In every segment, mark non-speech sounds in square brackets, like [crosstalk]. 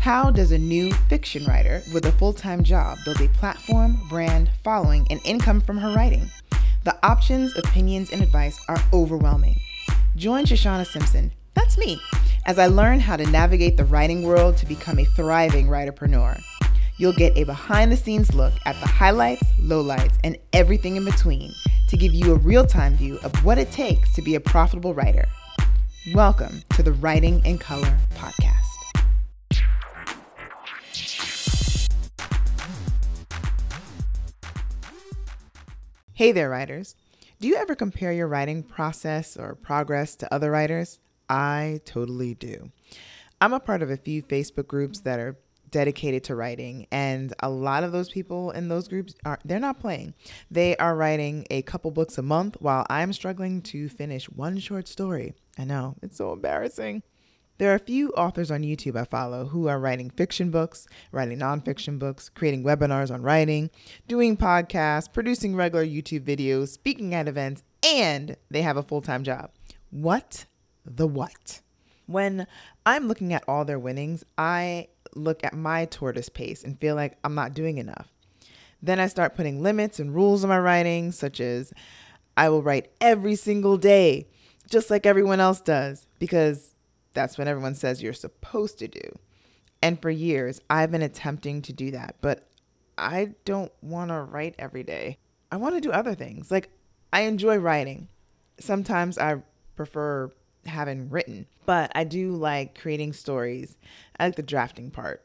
How does a new fiction writer with a full time job build a platform, brand, following, and income from her writing? The options, opinions, and advice are overwhelming. Join Shoshana Simpson, that's me, as I learn how to navigate the writing world to become a thriving writerpreneur. You'll get a behind the scenes look at the highlights, lowlights, and everything in between to give you a real time view of what it takes to be a profitable writer. Welcome to the Writing in Color podcast. Hey there, writers. Do you ever compare your writing process or progress to other writers? I totally do. I'm a part of a few Facebook groups that are dedicated to writing and a lot of those people in those groups are they're not playing. They are writing a couple books a month while I'm struggling to finish one short story. I know, it's so embarrassing. There are a few authors on YouTube I follow who are writing fiction books, writing nonfiction books, creating webinars on writing, doing podcasts, producing regular YouTube videos, speaking at events, and they have a full time job. What the what? When I'm looking at all their winnings, I look at my tortoise pace and feel like I'm not doing enough. Then I start putting limits and rules on my writing, such as I will write every single day, just like everyone else does, because that's what everyone says you're supposed to do. And for years, I've been attempting to do that, but I don't want to write every day. I want to do other things. Like, I enjoy writing. Sometimes I prefer having written, but I do like creating stories. I like the drafting part,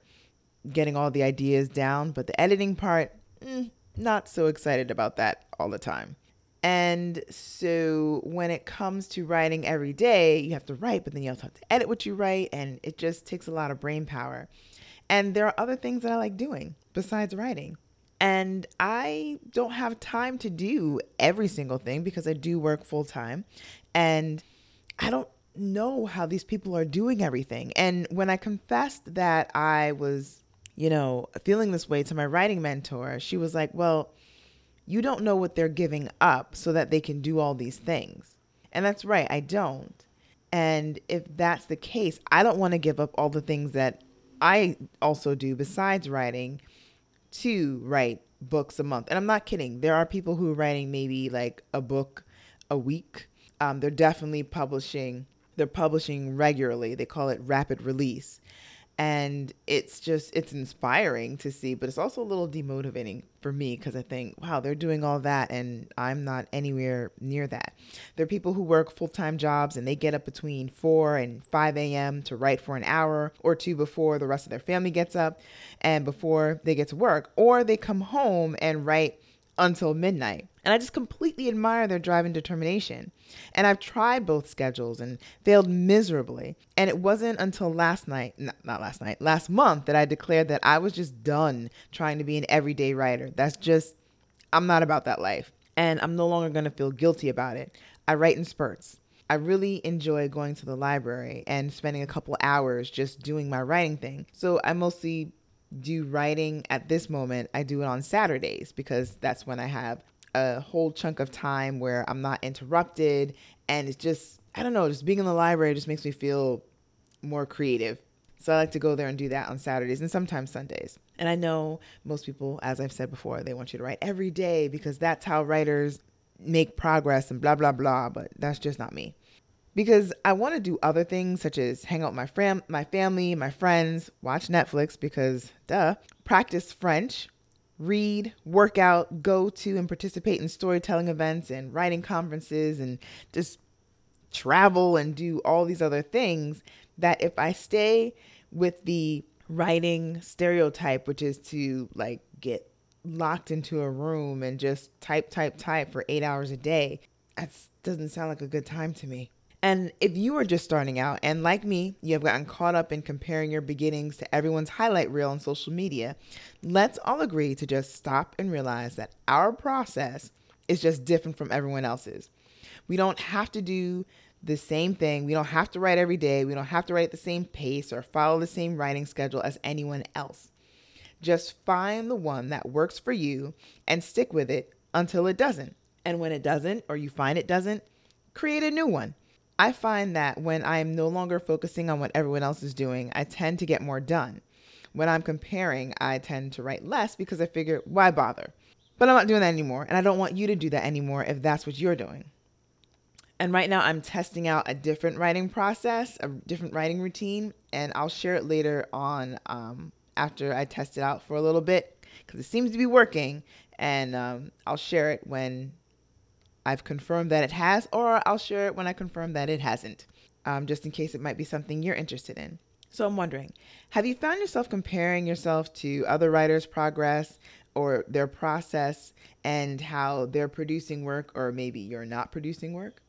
getting all the ideas down, but the editing part, mm, not so excited about that all the time. And so when it comes to writing every day, you have to write, but then you also have to edit what you write, and it just takes a lot of brain power. And there are other things that I like doing besides writing. And I don't have time to do every single thing because I do work full time. And I don't know how these people are doing everything. And when I confessed that I was, you know, feeling this way to my writing mentor, she was like, Well, you don't know what they're giving up so that they can do all these things. And that's right, I don't. And if that's the case, I don't want to give up all the things that I also do besides writing to write books a month. And I'm not kidding. There are people who are writing maybe like a book a week. Um, they're definitely publishing. They're publishing regularly. They call it rapid release and it's just it's inspiring to see but it's also a little demotivating for me because i think wow they're doing all that and i'm not anywhere near that there are people who work full-time jobs and they get up between 4 and 5 a.m to write for an hour or two before the rest of their family gets up and before they get to work or they come home and write until midnight. And I just completely admire their drive and determination. And I've tried both schedules and failed miserably. And it wasn't until last night, not, last night, last month that I declared that I was just done trying to be an everyday writer. That's just, I'm not about that life. And I'm no longer going to feel guilty about it. I write in spurts. I really enjoy going to the library and spending a couple hours just doing my writing thing. So I mostly do writing at this moment, I do it on Saturdays because that's when I have a whole chunk of time where I'm not interrupted. And it's just, I don't know, just being in the library just makes me feel more creative. So I like to go there and do that on Saturdays and sometimes Sundays. And I know most people, as I've said before, they want you to write every day because that's how writers make progress and blah, blah, blah. But that's just not me because I want to do other things such as hang out with my fam- my family, my friends, watch Netflix because duh, practice French, read, work out, go to and participate in storytelling events and writing conferences and just travel and do all these other things that if I stay with the writing stereotype which is to like get locked into a room and just type type type for 8 hours a day that doesn't sound like a good time to me. And if you are just starting out, and like me, you have gotten caught up in comparing your beginnings to everyone's highlight reel on social media, let's all agree to just stop and realize that our process is just different from everyone else's. We don't have to do the same thing. We don't have to write every day. We don't have to write at the same pace or follow the same writing schedule as anyone else. Just find the one that works for you and stick with it until it doesn't. And when it doesn't, or you find it doesn't, create a new one. I find that when I'm no longer focusing on what everyone else is doing, I tend to get more done. when I'm comparing, I tend to write less because I figure, why bother? But I'm not doing that anymore. And I don't want you to do that anymore if that's what you're doing. And right now, I'm testing out a different writing process, a different writing routine, and I'll share it later on um, after I test it out for a little bit because it seems to be working. And um, I'll share it when I've confirmed that it has, or I'll share it when I confirm that it hasn't, um, just in case it might be something you're interested in. So I'm wondering, have you found yourself comparing yourself to other writers' progress or their process and how they're producing work, or maybe you're not producing work?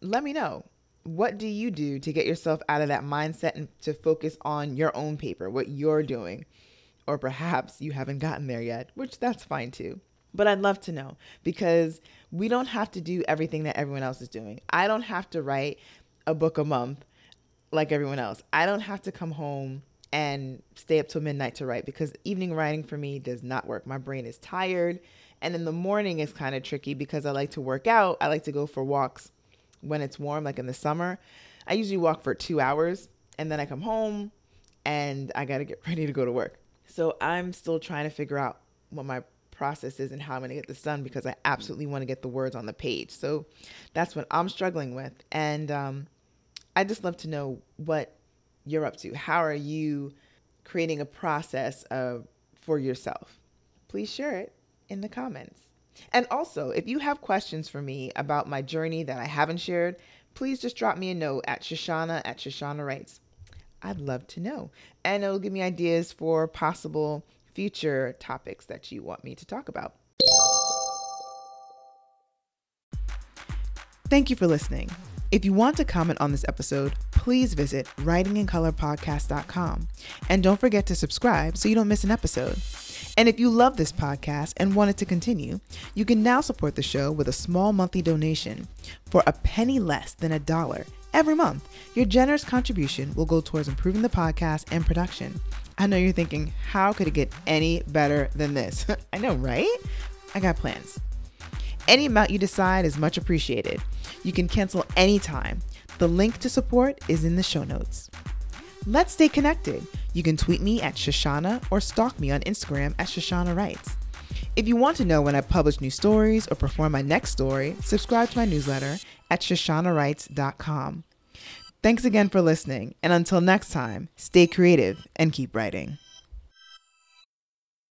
let me know. What do you do to get yourself out of that mindset and to focus on your own paper, what you're doing? Or perhaps you haven't gotten there yet, which that's fine too. But I'd love to know because we don't have to do everything that everyone else is doing. I don't have to write a book a month like everyone else. I don't have to come home and stay up till midnight to write because evening writing for me does not work. My brain is tired. And in the morning is kind of tricky because I like to work out. I like to go for walks when it's warm, like in the summer, I usually walk for two hours and then I come home and I got to get [laughs] ready to go to work. So I'm still trying to figure out what my process is and how I'm going to get this done because I absolutely want to get the words on the page. So that's what I'm struggling with. And um, I just love to know what you're up to. How are you creating a process of, for yourself? Please share it in the comments. And also, if you have questions for me about my journey that I haven't shared, please just drop me a note at Shoshana at Shoshana Writes. I'd love to know. And it'll give me ideas for possible future topics that you want me to talk about. Thank you for listening. If you want to comment on this episode, please visit writingincolorpodcast.com. And don't forget to subscribe so you don't miss an episode. And if you love this podcast and want it to continue, you can now support the show with a small monthly donation for a penny less than a dollar every month. Your generous contribution will go towards improving the podcast and production. I know you're thinking, how could it get any better than this? [laughs] I know, right? I got plans. Any amount you decide is much appreciated. You can cancel anytime. The link to support is in the show notes. Let's stay connected. You can tweet me at Shoshana or stalk me on Instagram at Shoshana Writes. If you want to know when I publish new stories or perform my next story, subscribe to my newsletter at shoshanawrites.com. Thanks again for listening, and until next time, stay creative and keep writing.